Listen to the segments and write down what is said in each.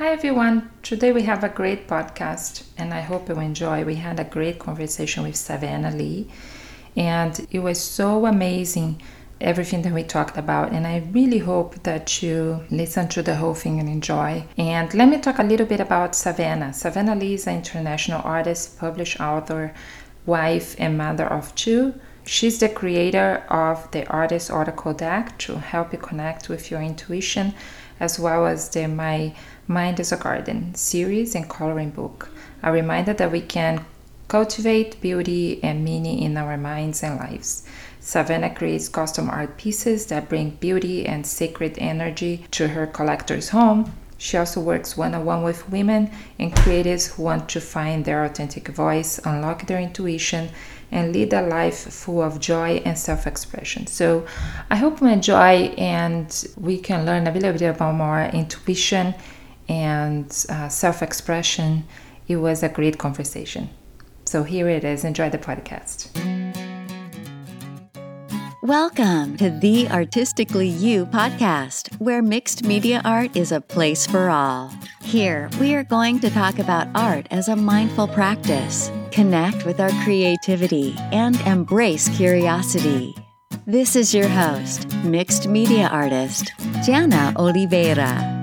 Hi everyone. Today we have a great podcast and I hope you enjoy. We had a great conversation with Savannah Lee and it was so amazing everything that we talked about and I really hope that you listen to the whole thing and enjoy. And let me talk a little bit about Savannah. Savannah Lee is an international artist, published author, wife and mother of two. She's the creator of the Artist Oracle Deck to help you connect with your intuition, as well as the My Mind is a Garden series and coloring book. A reminder that we can cultivate beauty and meaning in our minds and lives. Savannah creates custom art pieces that bring beauty and sacred energy to her collector's home. She also works one on one with women and creatives who want to find their authentic voice, unlock their intuition, and lead a life full of joy and self expression. So, I hope you enjoy and we can learn a little bit about more intuition and uh, self expression. It was a great conversation. So here it is. Enjoy the podcast. Welcome to the Artistically You podcast, where mixed media art is a place for all. Here, we are going to talk about art as a mindful practice, connect with our creativity, and embrace curiosity. This is your host, mixed media artist, Jana Oliveira.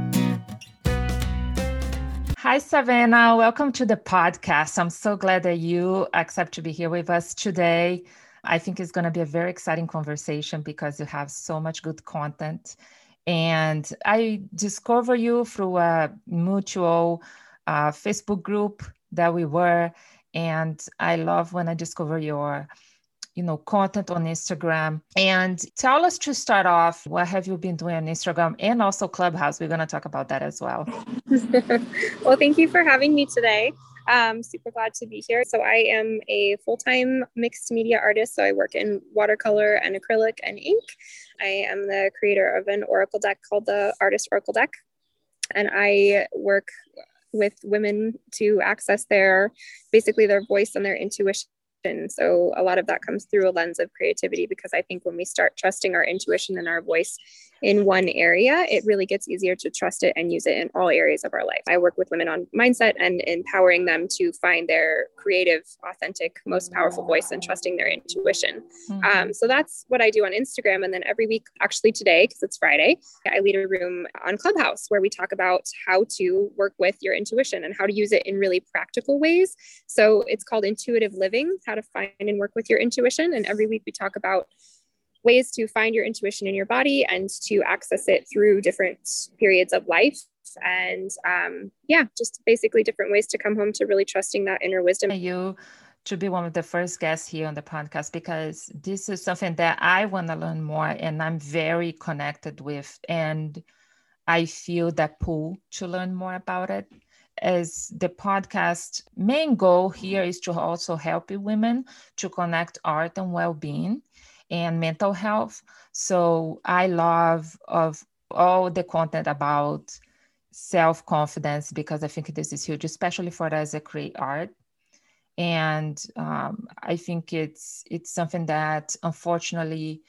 Hi, Savannah. Welcome to the podcast. I'm so glad that you accept to be here with us today. I think it's going to be a very exciting conversation because you have so much good content. And I discover you through a mutual uh, Facebook group that we were. And I love when I discover your you know content on instagram and tell us to start off what have you been doing on instagram and also clubhouse we're going to talk about that as well well thank you for having me today I'm super glad to be here. So, I am a full time mixed media artist. So, I work in watercolor and acrylic and ink. I am the creator of an oracle deck called the Artist Oracle Deck. And I work with women to access their basically their voice and their intuition so a lot of that comes through a lens of creativity because I think when we start trusting our intuition and our voice in one area, it really gets easier to trust it and use it in all areas of our life. I work with women on mindset and empowering them to find their creative, authentic, most powerful voice and trusting their intuition. Mm-hmm. Um, so that's what I do on Instagram. And then every week, actually today, because it's Friday, I lead a room on Clubhouse where we talk about how to work with your intuition and how to use it in really practical ways. So it's called intuitive living, how to find and work with your intuition. And every week we talk about ways to find your intuition in your body and to access it through different periods of life. And um, yeah just basically different ways to come home to really trusting that inner wisdom. You to be one of the first guests here on the podcast because this is something that i want to learn more and i'm very connected with. And i feel that pull to learn more about it as the podcast main goal here is to also help women to connect art and well-being and mental health. So i love of all the content about self-confidence because i think this is huge especially for us that create art. And um, i think it's it's something that unfortunately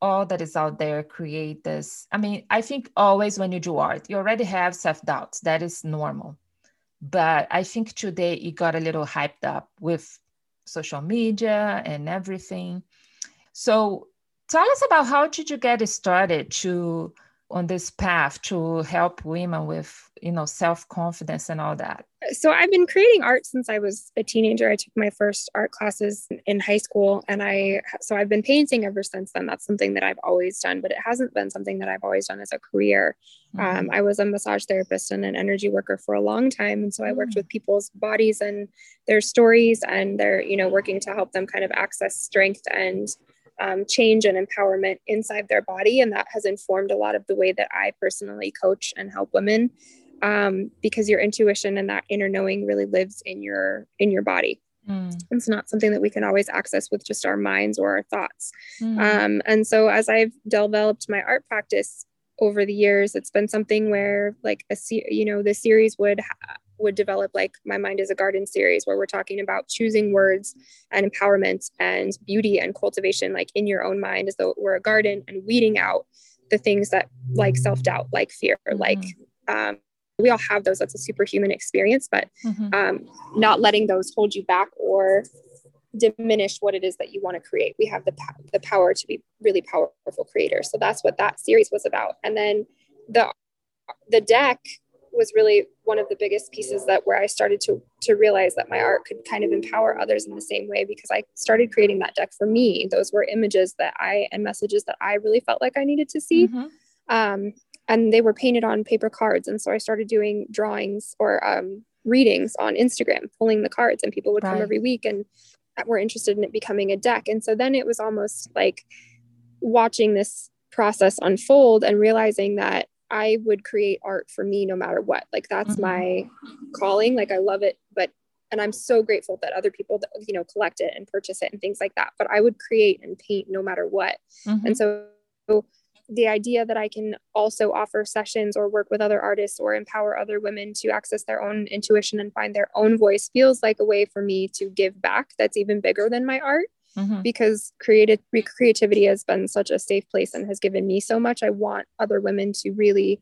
all that is out there create this. I mean i think always when you do art you already have self-doubts. That is normal but I think today it got a little hyped up with social media and everything. So tell us about how did you get started to on this path to help women with you know self-confidence and all that so i've been creating art since i was a teenager i took my first art classes in high school and i so i've been painting ever since then that's something that i've always done but it hasn't been something that i've always done as a career mm-hmm. um, i was a massage therapist and an energy worker for a long time and so i worked mm-hmm. with people's bodies and their stories and they're you know working to help them kind of access strength and um, change and empowerment inside their body. And that has informed a lot of the way that I personally coach and help women um, because your intuition and that inner knowing really lives in your in your body. Mm. It's not something that we can always access with just our minds or our thoughts. Mm. Um, and so as I've developed my art practice over the years, it's been something where like a you know the series would ha- would develop like my mind is a garden series where we're talking about choosing words and empowerment and beauty and cultivation like in your own mind as though we're a garden and weeding out the things that like self-doubt like fear mm-hmm. like um, we all have those that's a superhuman experience but mm-hmm. um, not letting those hold you back or diminish what it is that you want to create we have the, the power to be really powerful creators so that's what that series was about and then the the deck was really one of the biggest pieces that where I started to to realize that my art could kind of empower others in the same way because I started creating that deck for me. Those were images that I and messages that I really felt like I needed to see. Mm-hmm. Um, and they were painted on paper cards. And so I started doing drawings or um, readings on Instagram, pulling the cards, and people would right. come every week and were interested in it becoming a deck. And so then it was almost like watching this process unfold and realizing that I would create art for me no matter what. Like that's mm-hmm. my calling. Like I love it, but and I'm so grateful that other people you know collect it and purchase it and things like that. But I would create and paint no matter what. Mm-hmm. And so the idea that I can also offer sessions or work with other artists or empower other women to access their own intuition and find their own voice feels like a way for me to give back that's even bigger than my art mm-hmm. because creative creativity has been such a safe place and has given me so much. I want other women to really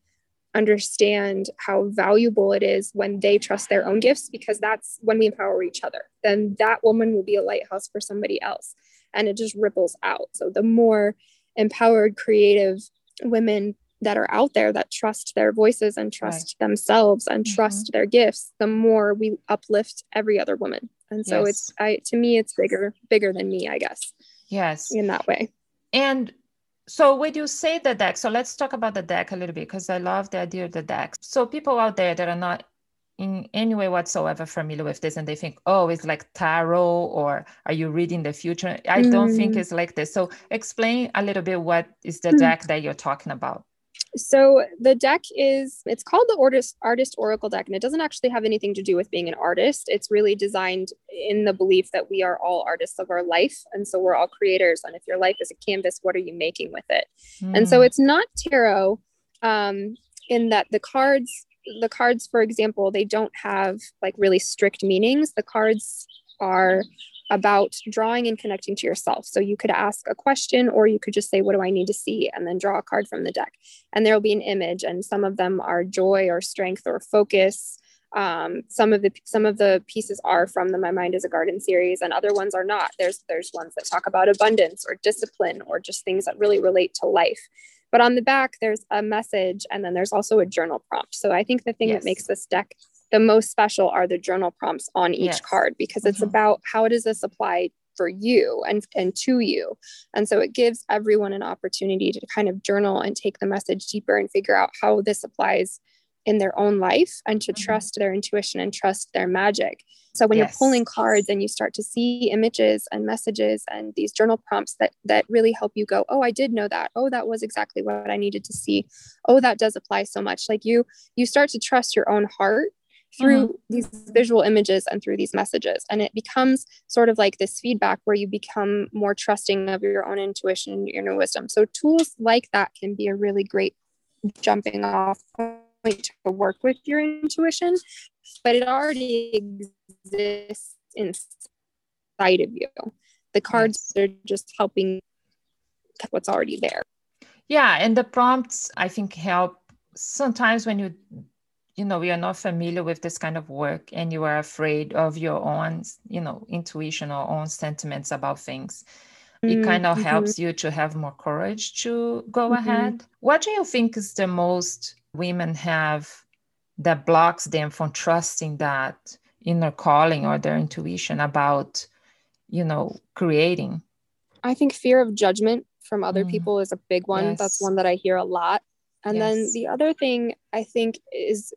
understand how valuable it is when they trust their own gifts because that's when we empower each other. Then that woman will be a lighthouse for somebody else and it just ripples out. So the more empowered creative women that are out there that trust their voices and trust right. themselves and mm-hmm. trust their gifts the more we uplift every other woman and so yes. it's i to me it's bigger bigger than me i guess yes in that way and so when you say the deck so let's talk about the deck a little bit because i love the idea of the deck so people out there that are not in any way whatsoever familiar with this and they think oh it's like tarot or are you reading the future i mm. don't think mm. it's like this so explain a little bit what is the mm. deck that you're talking about so the deck is it's called the artist artist oracle deck and it doesn't actually have anything to do with being an artist it's really designed in the belief that we are all artists of our life and so we're all creators and if your life is a canvas what are you making with it mm. and so hmm. it's not tarot um, in that the cards the cards for example they don't have like really strict meanings the cards are about drawing and connecting to yourself. So you could ask a question or you could just say, What do I need to see? and then draw a card from the deck. And there will be an image, and some of them are joy or strength or focus. Um, some of the some of the pieces are from the My Mind is a Garden series, and other ones are not. There's there's ones that talk about abundance or discipline or just things that really relate to life. But on the back, there's a message, and then there's also a journal prompt. So I think the thing yes. that makes this deck the most special are the journal prompts on each yes. card because it's mm-hmm. about how does this apply for you and, and to you. And so it gives everyone an opportunity to kind of journal and take the message deeper and figure out how this applies in their own life and to mm-hmm. trust their intuition and trust their magic. So when yes. you're pulling cards and you start to see images and messages and these journal prompts that that really help you go, "Oh, I did know that. Oh, that was exactly what I needed to see. Oh, that does apply so much." Like you you start to trust your own heart through mm-hmm. these visual images and through these messages. And it becomes sort of like this feedback where you become more trusting of your own intuition and your inner wisdom. So tools like that can be a really great jumping off point to work with your intuition, but it already exists inside of you. The cards are just helping what's already there. Yeah, and the prompts I think help sometimes when you you know you're not familiar with this kind of work and you are afraid of your own you know intuition or own sentiments about things it mm, kind of mm-hmm. helps you to have more courage to go mm-hmm. ahead what do you think is the most women have that blocks them from trusting that inner calling or their intuition about you know creating i think fear of judgment from other mm. people is a big one yes. that's one that i hear a lot and yes. then the other thing I think is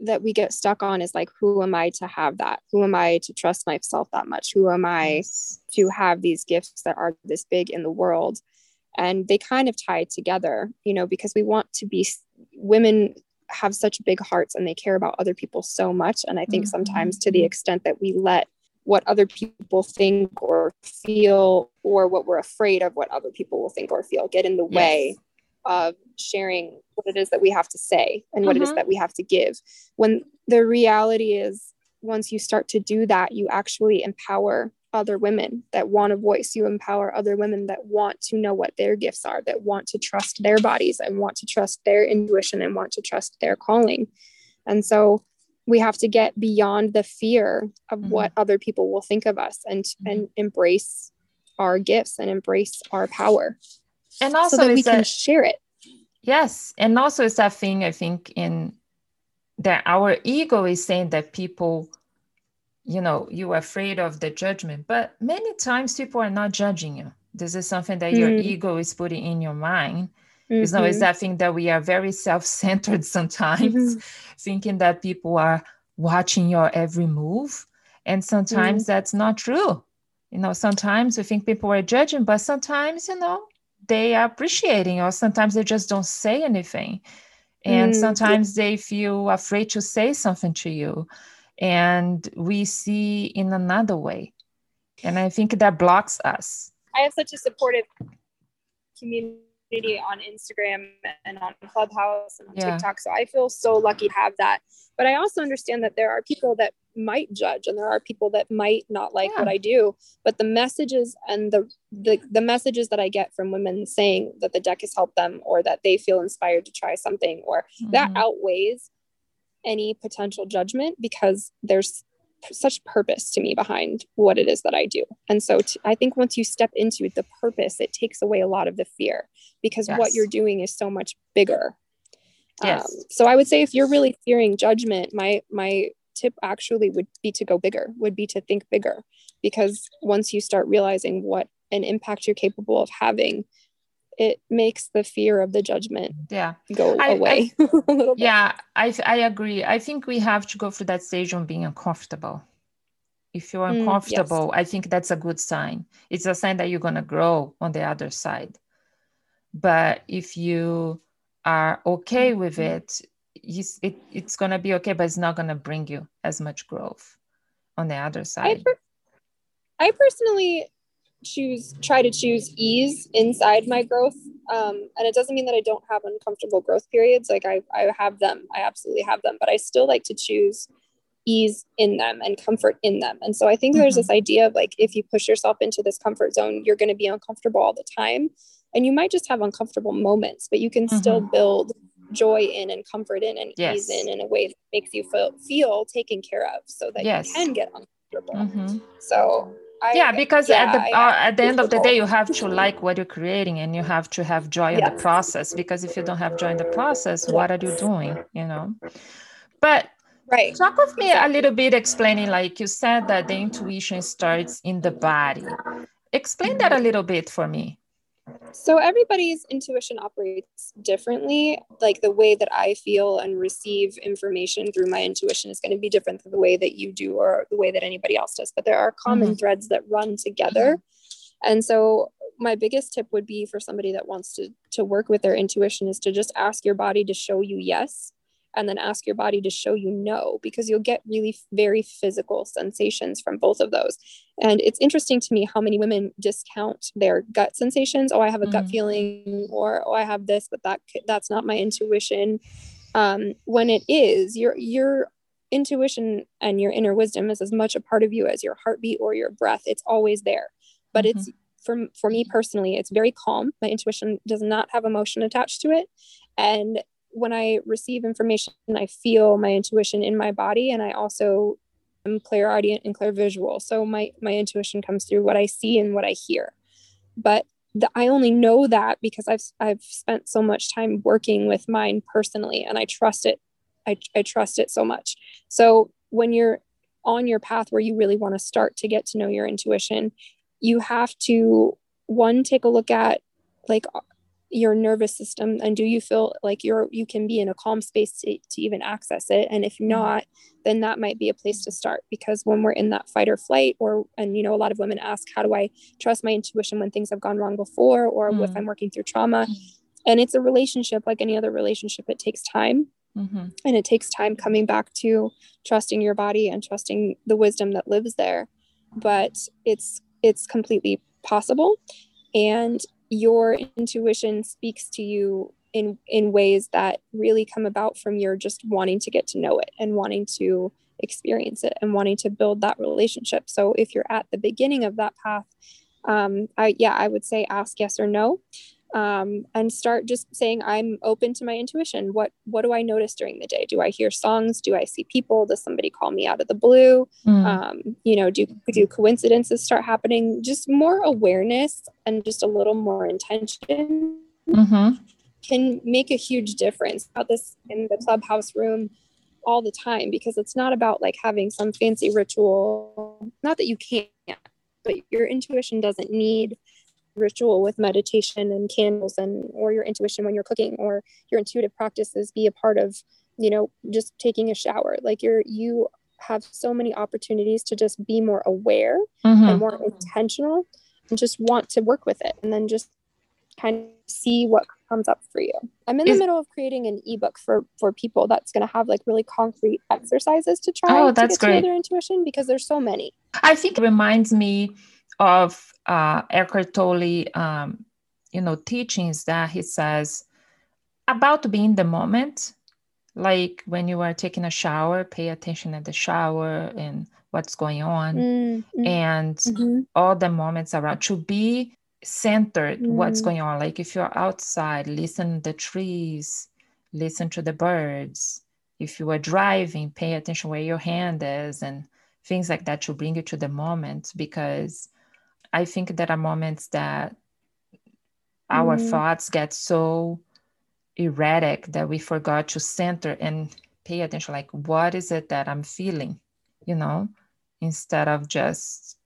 that we get stuck on is like, who am I to have that? Who am I to trust myself that much? Who am I yes. to have these gifts that are this big in the world? And they kind of tie together, you know, because we want to be women have such big hearts and they care about other people so much. And I think mm-hmm. sometimes to the mm-hmm. extent that we let what other people think or feel or what we're afraid of what other people will think or feel get in the yes. way of sharing what it is that we have to say and what mm-hmm. it is mm-hmm. that we have to give. When the reality is, once you start to do that, you actually empower other women that want a voice. You empower other women that want to know what their gifts are, that want to trust their bodies and want to trust their intuition and want to trust their calling. And so we have to get beyond the fear of mm-hmm. what other people will think of us and mm-hmm. and embrace our gifts and embrace our power. And also so that we that, can share it. Yes. And also it's that thing I think in that our ego is saying that people you know you're afraid of the judgment but many times people are not judging you this is something that mm. your ego is putting in your mind mm-hmm. you know it's that thing that we are very self-centered sometimes mm-hmm. thinking that people are watching your every move and sometimes mm. that's not true you know sometimes we think people are judging but sometimes you know they are appreciating or sometimes they just don't say anything and mm, sometimes they feel afraid to say something to you and we see in another way and i think that blocks us i have such a supportive community on instagram and on clubhouse and on yeah. tiktok so i feel so lucky to have that but i also understand that there are people that might judge and there are people that might not like yeah. what I do but the messages and the, the the messages that I get from women saying that the deck has helped them or that they feel inspired to try something or mm-hmm. that outweighs any potential judgment because there's such purpose to me behind what it is that I do. And so t- I think once you step into the purpose, it takes away a lot of the fear because yes. what you're doing is so much bigger. Yes. Um, so I would say if you're really fearing judgment, my my tip actually would be to go bigger, would be to think bigger. Because once you start realizing what an impact you're capable of having, it makes the fear of the judgment yeah go I, away I, yeah I, I agree i think we have to go through that stage on being uncomfortable if you're uncomfortable mm, yes. i think that's a good sign it's a sign that you're going to grow on the other side but if you are okay with mm-hmm. it it, it's going to be okay, but it's not going to bring you as much growth on the other side. I, per- I personally choose try to choose ease inside my growth um, and it doesn't mean that i don't have uncomfortable growth periods like I, I have them i absolutely have them but i still like to choose ease in them and comfort in them and so i think mm-hmm. there's this idea of like if you push yourself into this comfort zone you're going to be uncomfortable all the time and you might just have uncomfortable moments but you can mm-hmm. still build joy in and comfort in and yes. ease in in a way that makes you feel feel taken care of so that yes. you can get uncomfortable mm-hmm. so I, yeah because yeah, at the uh, at the end of the day you have to like what you're creating and you have to have joy yes. in the process because if you don't have joy in the process what are you doing you know? But right. talk with me a little bit explaining like you said that the intuition starts in the body. Explain that a little bit for me so everybody's intuition operates differently. Like the way that I feel and receive information through my intuition is going to be different than the way that you do or the way that anybody else does. But there are common mm-hmm. threads that run together. Mm-hmm. And so my biggest tip would be for somebody that wants to to work with their intuition is to just ask your body to show you yes and then ask your body to show you no because you'll get really very physical sensations from both of those. And it's interesting to me how many women discount their gut sensations. Oh i have a mm. gut feeling or oh i have this but that that's not my intuition. Um, when it is your your intuition and your inner wisdom is as much a part of you as your heartbeat or your breath. It's always there. But mm-hmm. it's for, for me personally it's very calm. My intuition does not have emotion attached to it. And when I receive information, I feel my intuition in my body, and I also am clairaudient and clairvisual. So my my intuition comes through what I see and what I hear. But the, I only know that because I've I've spent so much time working with mine personally, and I trust it. I, I trust it so much. So when you're on your path where you really want to start to get to know your intuition, you have to one take a look at like your nervous system and do you feel like you're you can be in a calm space to, to even access it and if mm-hmm. not then that might be a place to start because when we're in that fight or flight or and you know a lot of women ask how do i trust my intuition when things have gone wrong before or mm-hmm. if i'm working through trauma mm-hmm. and it's a relationship like any other relationship it takes time mm-hmm. and it takes time coming back to trusting your body and trusting the wisdom that lives there but it's it's completely possible and your intuition speaks to you in in ways that really come about from your just wanting to get to know it and wanting to experience it and wanting to build that relationship. So if you're at the beginning of that path um, I, yeah i would say ask yes or no um, and start just saying i'm open to my intuition. What what do i notice during the day? Do i hear songs? Do i see people? Does somebody call me out of the blue? Mm. um, you know do do coincidences start happening? Just more awareness and just a little more intention mm-hmm. can make a huge difference. About this in the clubhouse room all the time because it's not about like having some fancy ritual. Not that you can't but your intuition doesn't need ritual with meditation and candles and or your intuition when you're cooking or your intuitive practices be a part of you know just taking a shower like you're you have so many opportunities to just be more aware mm-hmm. and more intentional and just want to work with it and then just kind of see what comes up for you. I'm in Is, the middle of creating an ebook for for people that's going to have like really concrete exercises to try oh, that's to get great. to their intuition because there's so many. I think it reminds me of uh, Eckhart Tolle, um, you know, teachings that he says about being the moment. Like when you are taking a shower, pay attention at the shower and what's going on, mm-hmm. and mm-hmm. all the moments around to be centered. Mm-hmm. What's mm. going on? Like if you're outside, listen to the trees, listen to the birds. If you are driving, pay attention where your hand is and things like that to bring you to the moment because I think there are moments that our mm. thoughts get so erratic that we forgot to center and pay attention like what is it that i'm feeling you know instead of just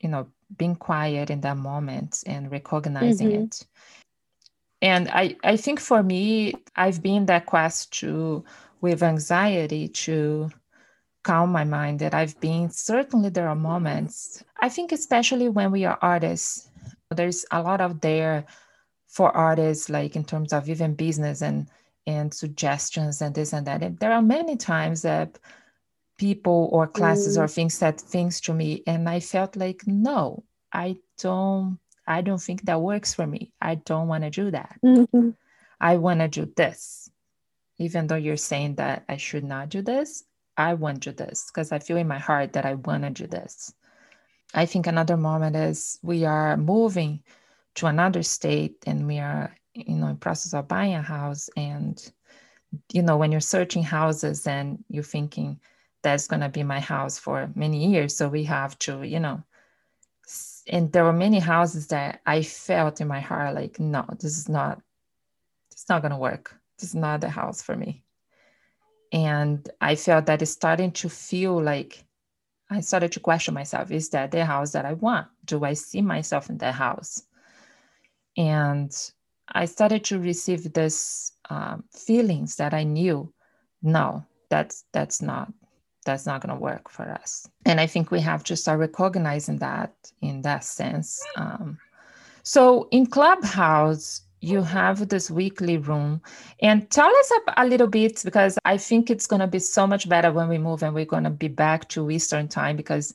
you know being quiet in that moment and recognizing mm-hmm. it and i i think for me i've been that quest to with anxiety to calm my mind that I've been. Certainly, there are moments. I think, especially when we are artists, there's a lot out there for artists, like in terms of even business and and suggestions and this and that. And there are many times that people or classes mm. or things said things to me, and I felt like, no, I don't. I don't think that works for me. I don't want to do that. Mm-hmm. I want to do this. Even though you're saying that I should not do this, I want to do this because I feel in my heart that I want to do this. I think another moment is we are moving to another state and we are, you know, in process of buying a house. And, you know, when you're searching houses and you're thinking that's going to be my house for many years. So we have to, you know, and there were many houses that I felt in my heart like, no, this is not, it's not going to work. This is not the house for me and i felt that it's starting to feel like i started to question myself. Is that the house that i want? Do i see myself in that house? And i started to receive this um, feelings that i knew no that's that's not that's not going to work for us. And i think we have to start recognizing that in that sense um, so in clubhouse you have this weekly room. And tell us a, a little bit because i think it's going to be so much better when we move and we're going to be back to eastern time because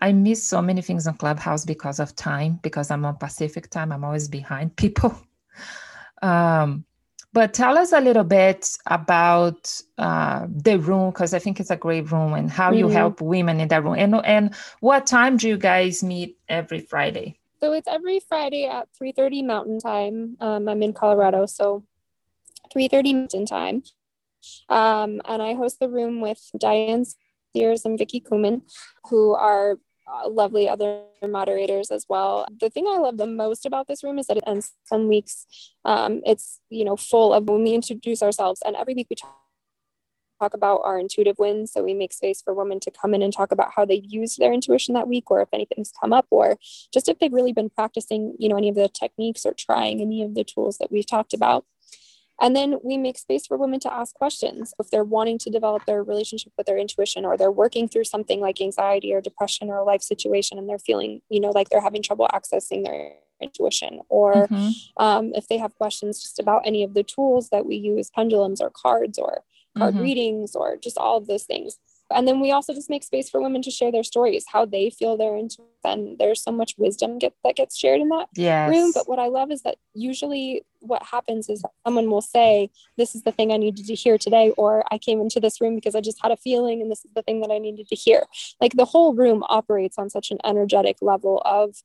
i miss so many things on clubhouse because of time because i'm on pacific time i'm always behind people. Um, but tell us a little bit about uh, the room because i think it's a great room and how mm-hmm. you help women in that room. And, and what time do you guys meet every friday so it's every Friday at 3:30 Mountain Time. Um, I'm in Colorado, so 3:30 Mountain Time. Um, and I host the room with Diane Sears and Vicky Kuman, who are uh, lovely other moderators as well. The thing I love the most about this room is that it ends some weeks. Um, it's you know full of when we introduce ourselves, and every week we talk talk about our intuitive wins. So we make space for women to come in and talk about how they've used their intuition that week, or if anything's come up, or just if they've really been practicing, you know, any of the techniques or trying any of the tools that we've talked about. And then we make space for women to ask questions if they're wanting to develop their relationship with their intuition, or they're working through something like anxiety or depression or a life situation, and they're feeling, you know, like they're having trouble accessing their intuition or mm-hmm. um, if they have questions just about any of the tools that we use pendulums or cards or card mm-hmm. readings or just all of those things and then we also just make space for women to share their stories how they feel they're into and there's so much wisdom get, that gets shared in that yes. room but what i love is that usually what happens is someone will say this is the thing i needed to hear today or i came into this room because i just had a feeling and this is the thing that i needed to hear like the whole room operates on such an energetic level of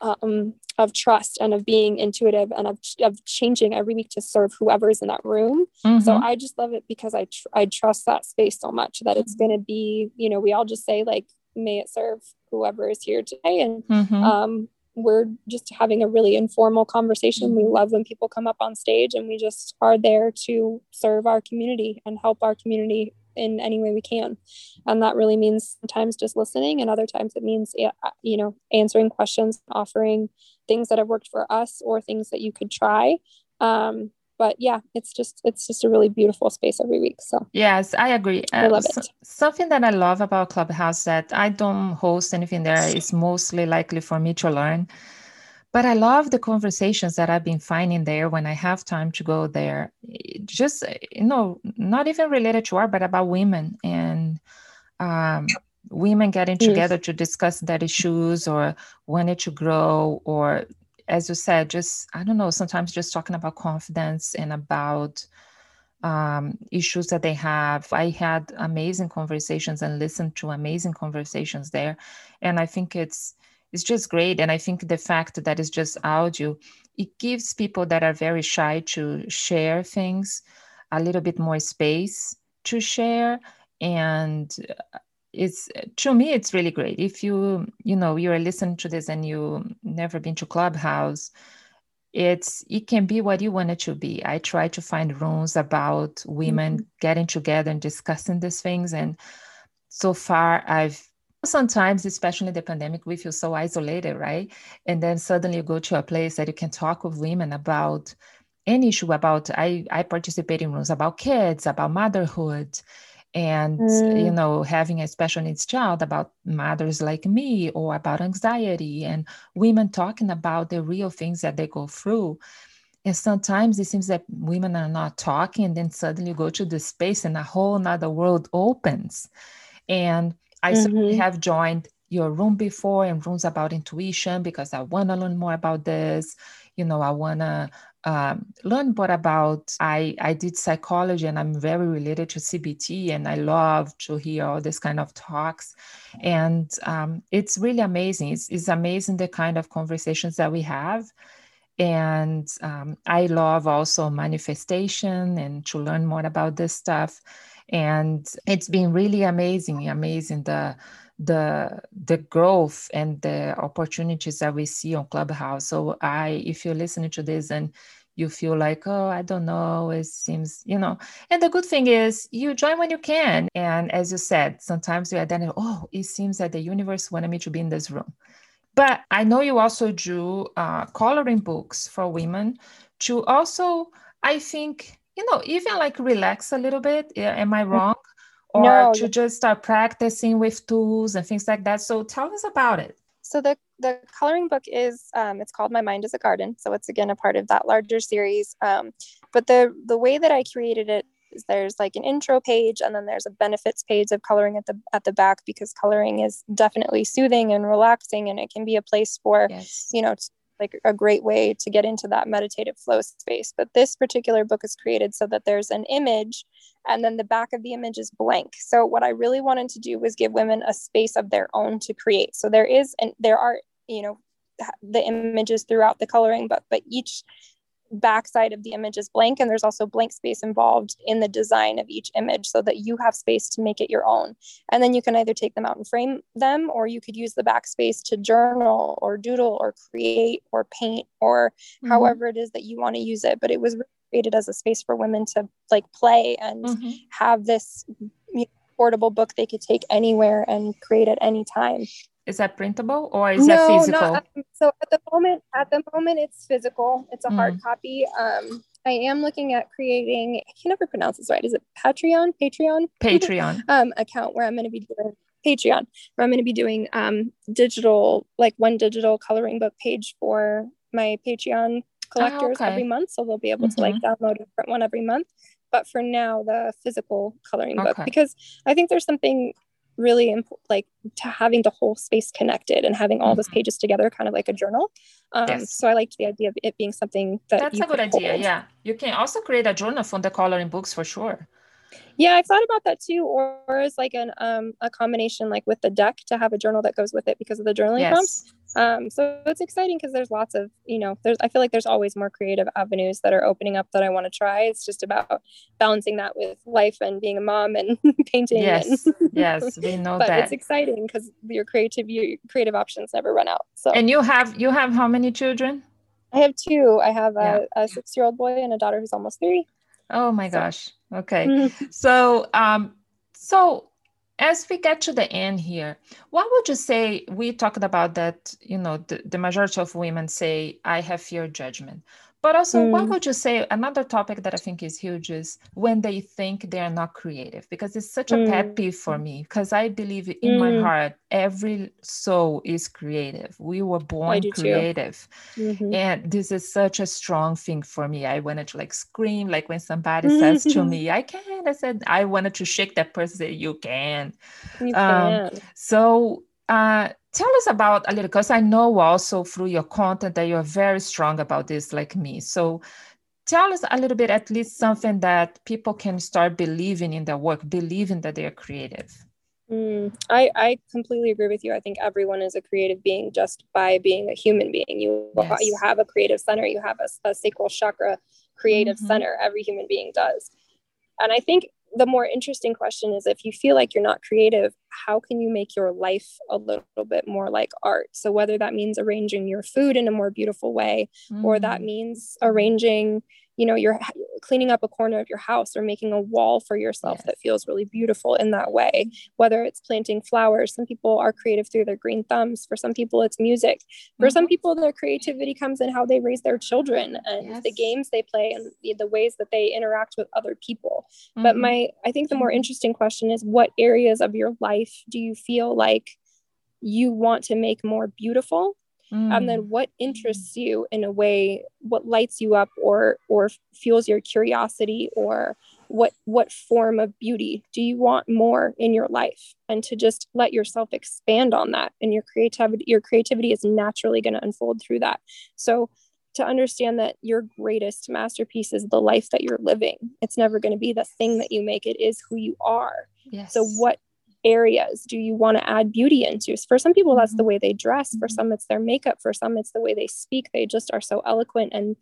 um, of trust and of being intuitive and of, of changing every week to serve whoever's in that room. Mm-hmm. So I just love it because I tr- I trust that space so much that it's going to be you know we all just say like may it serve whoever is here today and mm-hmm. um, we're just having a really informal conversation. We love when people come up on stage and we just are there to serve our community and help our community in any way we can. And that really means sometimes just listening, and other times it means, you know, answering questions, offering things that have worked for us or things that you could try. Um, but yeah, it's just it's just a really beautiful space every week. So yes, I agree. I love uh, it. something that I love about Clubhouse that I don't host anything there is mostly likely for me to learn. But I love the conversations that I've been finding there when I have time to go there. Just you know, not even related to art, but about women and um, women getting together yes. to discuss their issues or wanting to grow or as you said, just I don't know, sometimes just talking about confidence and about um, issues that they have. I had amazing conversations and listened to amazing conversations there, and I think it's it's just great. And I think the fact that it's just audio, it gives people that are very shy to share things a little bit more space to share and it's to me it's really great if you you know you're listening to this and you never been to clubhouse it's it can be what you want it to be i try to find rooms about women mm-hmm. getting together and discussing these things and so far i've sometimes especially in the pandemic we feel so isolated right? And then suddenly you go to a place that you can talk with women about any issue about i i participate in rooms about kids about motherhood and mm. you know having a special needs child about mothers like me or about anxiety and women talking about the real things that they go through. And sometimes it seems that women are not talking and then suddenly you go to the space and a whole nother world opens. And i mm-hmm. certainly have joined your room before and rooms about intuition because i want to learn more about this. You know i want to um, learn more about I, I did psychology and i'm very related to cbt and i love to hear all this kind of talks. And um, it's really amazing. It's, it's amazing the kind of conversations that we have. And um, i love also manifestation and to learn more about this stuff and it's been really amazing amazing the the the growth and the opportunities that we see on clubhouse. So i if you're listening to this and you feel like oh i don't know it seems you know. And the good thing is you join when you can. And as you said sometimes you identify oh it seems that the universe wanted me to be in this room. But i know you also do uh, coloring books for women to also i think you know even like relax a little bit am i mm. wrong or no, to just start practicing with tools and things like that. So tell us about it. So the the coloring book is um, it's called My Mind is a Garden. So it's again a part of that larger series. Um, but the the way that I created it is there's like an intro page and then there's a benefits page of coloring at the at the back because coloring is definitely soothing and relaxing and it can be a place for yes. you know like a great way to get into that meditative flow space. But this particular book is created so that there's an image and then the back of the image is blank. So what I really wanted to do was give women a space of their own to create. So there is and there are, you know, the images throughout the coloring, but but each backside of the image is blank and there's also blank space involved in the design of each image so that you have space to make it your own and then you can either take them out and frame them or you could use the backspace to journal or doodle or create or paint or mm-hmm. however it is that you want to use it but it was created as a space for women to like play and mm-hmm. have this portable book they could take anywhere and create at any time is that printable or is no, that physical? No, um, so at the moment, at the moment, it's physical. It's a mm. hard copy. Um, I am looking at creating. I can never pronounce this right. Is it Patreon? Patreon. Patreon. um, account where I'm going to be doing Patreon, where I'm going to be doing um digital, like one digital coloring book page for my Patreon collectors oh, okay. every month, so they'll be able mm-hmm. to like mm-hmm. download a different one every month. But for now, the physical coloring okay. book because I think there's something really important like to having the whole space connected and having all mm-hmm. those pages together kind of like a journal um, yes. so i liked the idea of it being something that that's a good idea yeah you can also create a journal from the coloring books for sure Yeah, I've thought about that too, or, or as like an um a combination like with the deck to have a journal that goes with it because of the journaling yes. prompts. Um, so it's exciting because there's lots of, you know, there's I feel like there's always more creative avenues that are opening up that I want to try. It's just about balancing that with life and being a mom and painting. Yes, and yes, we know but that. It's exciting because your creative your creative options never run out. So and you have you have how many children? I have two. I have a, yeah. a six year old boy and a daughter who's almost three. Oh my so. gosh. Okay. so um so as we get to the end here what would you say we talked about that you know the, the majority of women say i have fear judgment but also, mm. what would you say? Another topic that I think is huge is when they think they are not creative, because it's such a mm. pet peeve for me. Because I believe in mm. my heart, every soul is creative. We were born creative. Mm-hmm. And this is such a strong thing for me. I wanted to like scream, like when somebody says to me, I can't. I said, I wanted to shake that person, say, You can. You um, can. So, uh, tell us about a little because i know also through your content that you're very strong about this like me. So tell us a little bit at least something that people can start believing in their work believing that they are creative. Mm, I, I completely agree with you. I think everyone is a creative being just by being a human being. You yes. you have a creative center you have a, a sacral chakra creative mm-hmm. center every human being does. And i think the more interesting question is if you feel like you're not creative, how can you make your life a little bit more like art? So, whether that means arranging your food in a more beautiful way, mm. or that mm. means arranging you know you're cleaning up a corner of your house or making a wall for yourself yes. that feels really beautiful in that way whether it's planting flowers some people are creative through their green thumbs for some people it's music for mm-hmm. some people their creativity comes in how they raise their children and yes. the games they play and the, the, ways that they interact with other people mm-hmm. but my i think the more mm-hmm. interesting question is what areas of your life do you feel like you want to make more beautiful mm. and then what interests you in a way what lights you up or or fuels your curiosity or what what form of beauty do you want more in your life and to just let yourself expand on that and your creativity your creativity is naturally going to unfold through that so to understand that your greatest masterpiece is the life that you're living it's never going to be the thing that you make it is who you are yes. so what areas do you want to add beauty into? For some people, that's the mm-hmm. way they dress. For mm-hmm. some, it's their makeup. For some, it's the way they speak. They just are so eloquent and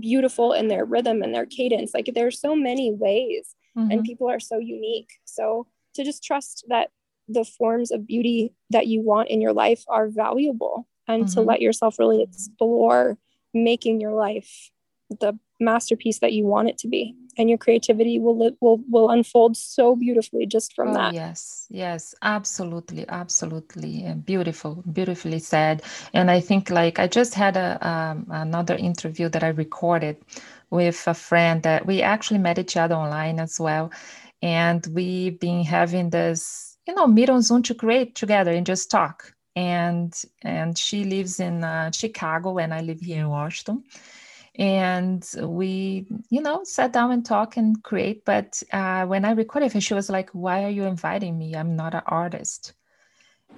beautiful in their rhythm and their cadence. Like there's so many ways, mm-hmm. and people are so unique. So to just trust that the forms of beauty that you want in your life are valuable and mm-hmm. to let yourself really explore making your life the masterpiece that you want it to be. And your creativity will will will unfold so beautifully just from oh, that. yes yes absolutely absolutely. And beautiful beautifully said. And i think like i just had a um, another interview that i recorded with a friend that we actually met each other online as well. And we've been having this you know meet on zoom to create together and just talk. And and she lives in uh, chicago and i live here in washington and we you know sat down and talk and create but uh, when i recorded her she was like why are you inviting me? I'm not an artist.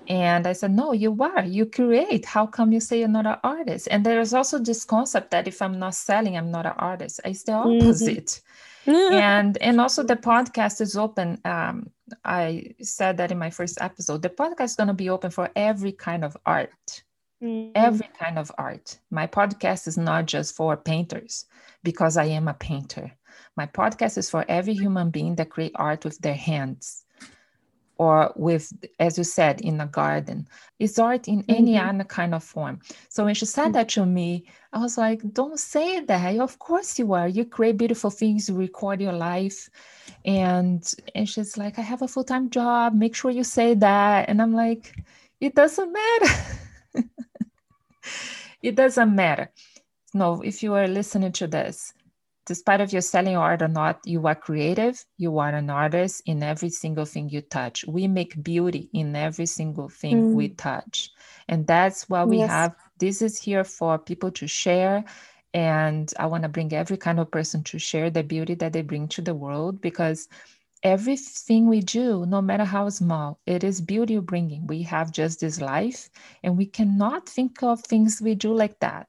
And i said no you are. You create. How come you say you're not an artist? And there's also this concept that if i'm not selling i'm not an artist. It's the mm-hmm. opposite. Mm-hmm. and and also the podcast is open. Um, i said that in my first episode. The podcast is going to be open for every kind of art Mm-hmm. Every kind of art. My podcast is not just for painters because I am a painter. My podcast is for every human being that create art with their hands or with, as you said, in a garden. It's art in any mm-hmm. other kind of form. So when she said mm-hmm. that to me, I was like, don't say that. Of course you are. You create beautiful things, you record your life. And and she's like, I have a full-time job. Make sure you say that. And I'm like, it doesn't matter. it doesn't matter. No, if you are listening to this, despite of your selling art or not, you are creative. You are an artist in every single thing you touch. We make beauty in every single thing mm. we touch. And that's what we yes. have. This is here for people to share. And I want to bring every kind of person to share the beauty that they bring to the world because everything we do, no matter how small, it is beauty bringing. We have just this life, and we cannot think of things we do like that.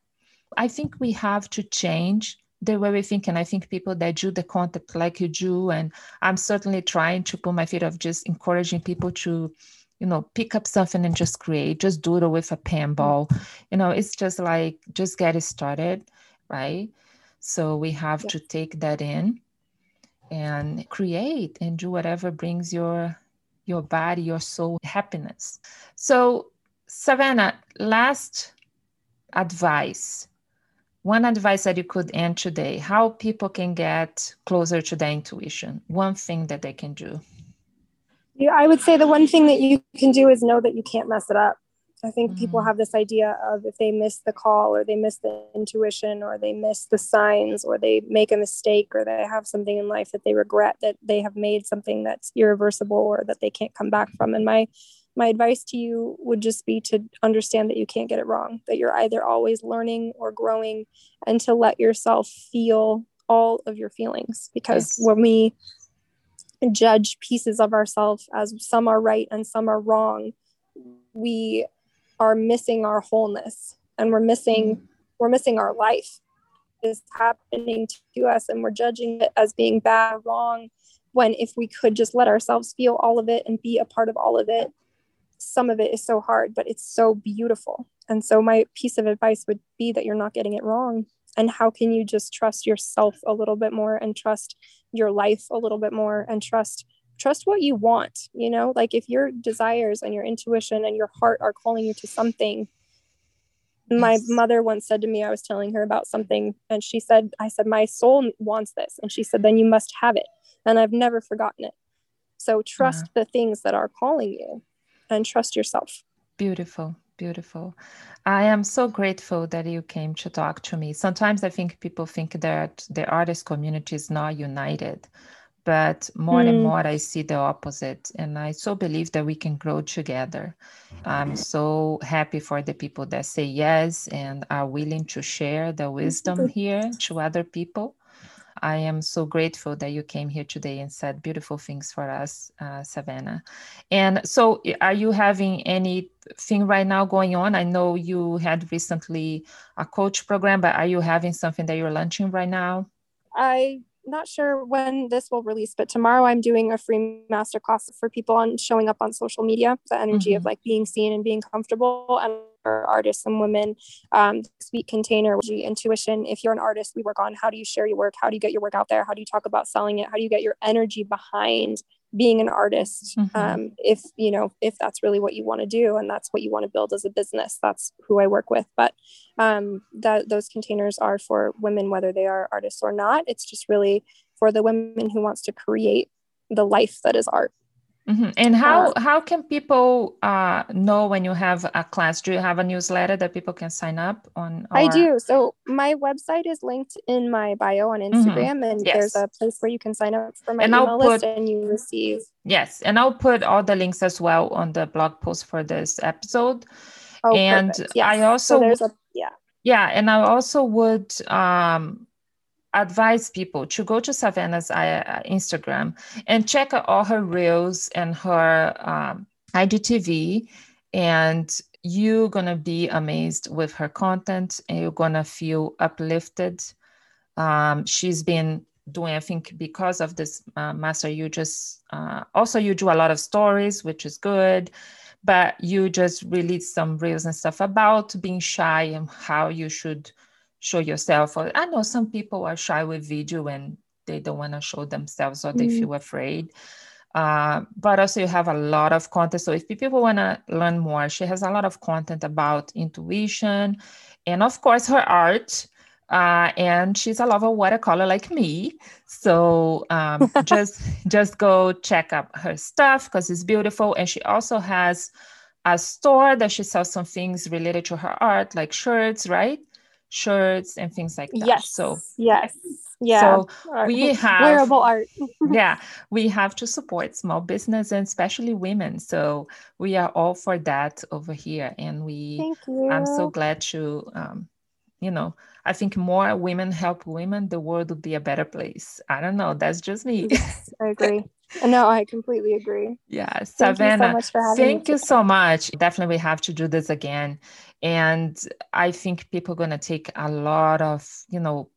I think we have to change the way we think and i think people that do the content like you do and i'm certainly trying to put my feet of just encouraging people to you know pick up something and just create just do it with a pen ball you know it's just like just get it started right so we have yeah. to take that in and create and do whatever brings your your body your soul happiness. So savannah last advice one advice that you could end today how people can get closer to their intuition one thing that they can do. Yeah i would say the one thing that you can do is know that you can't mess it up i think mm-hmm. people have this idea of if they miss the call or they miss the intuition or they miss the signs or they make a mistake or they have something in life that they regret that they have made something that's irreversible or that they can't come back from and my my advice to you would just be to understand that you can't get it wrong, that you're either always learning or growing, and to let yourself feel all of your feelings. Because yes. when we judge pieces of ourselves as some are right and some are wrong, we are missing our wholeness and we're missing mm-hmm. we're missing our life is happening to us and we're judging it as being bad or wrong when if we could just let ourselves feel all of it and be a part of all of it some of it is so hard, but it's so beautiful. And so, my piece of advice would be that you're not getting it wrong. And how can you just trust yourself a little bit more and trust your life a little bit more and trust trust what you want you know like if your desires and your intuition and your heart are calling you to something my yes. mother once said to me i was telling her about something and she said i said my soul wants this and she said then you must have it and i've never forgotten it so trust uh-huh. the things that are calling you and trust yourself. Beautiful, beautiful. I am so grateful that you came to talk to me. Sometimes I think people think that the artist community is not united, but more mm. and more I see the opposite. And I so believe that we can grow together. I'm so happy for the people that say yes and are willing to share the wisdom here to other people. I am so grateful that you came here today and said beautiful things for us, uh, Savannah. And so, are you having anything right now going on? I know you had recently a coach program, but are you having something that you're launching right now? I not sure when this will release, but tomorrow I'm doing a free masterclass for people on showing up on social media, the energy mm-hmm. of like being seen and being comfortable. And for artists and women, um, sweet container, intuition. If you're an artist, we work on how do you share your work? How do you get your work out there? How do you talk about selling it? How do you get your energy behind being an artist mm-hmm. um, if you know if that's really what you want to do and that's what you want to build as a business that's who i work with. But um, that those containers are for women whether they are artists or not. It's just really for the women who wants to create the life that is art Mm-hmm. And how uh, how can people uh, know when you have a class? Do you have a newsletter that people can sign up on? Or... I do. So my website is linked in my bio on mm-hmm. Instagram, mm-hmm. and yes. there's a place where you can sign up for my and email put, list, and you receive. Yes, and I'll put all the links as well on the blog post for this episode. Oh, and yes. I also so there's a yeah yeah, and I also would um, advise people to go to Savannah's uh, Instagram and check out all her reels and her um, IGTV, and you're gonna be amazed with her content, and you're gonna feel uplifted. Um, she's been doing, I think, because of this uh, master. You just uh, also you do a lot of stories, which is good. But you just release some reels and stuff about being shy and how you should show yourself or i know some people are shy with video and they don't want to show themselves or they mm. feel afraid. Uh, but also you have a lot of content. So if people want to learn more she has a lot of content about intuition and of course her art uh, and she's a lover of watercolor like me. So um, just just go check out her stuff because it's beautiful. And she also has a store that she sells some things related to her art like shirts right shirts and things like that. Yes. So yes. Yeah. So we have wearable art. yeah, we have to support small business and especially women. So we are all for that over here, and we. Thank you. I'm so glad to, um, you know, I think more women help women, the world would be a better place. I don't know. That's just me. Yes, I agree. No, I completely agree. Yeah, Savannah. Thank you so much. thank you so much. Definitely, we have to do this again and i think people are going to take a lot of you know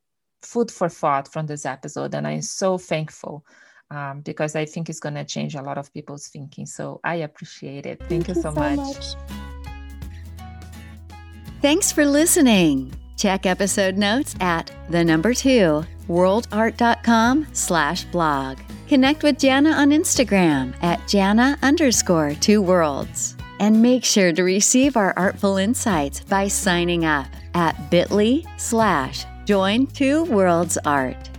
food for thought from this episode, and I'm so thankful um, because I think it's going to change a lot of people's thinking. So I appreciate it. Thank, Thank you, so, so much. much. Thanks for listening. Check episode notes at the number two worldart.com slash blog. Connect with Jana on Instagram at Jana underscore two worlds. And make sure to receive our artful insights by signing up at bit.ly slash join two worlds art.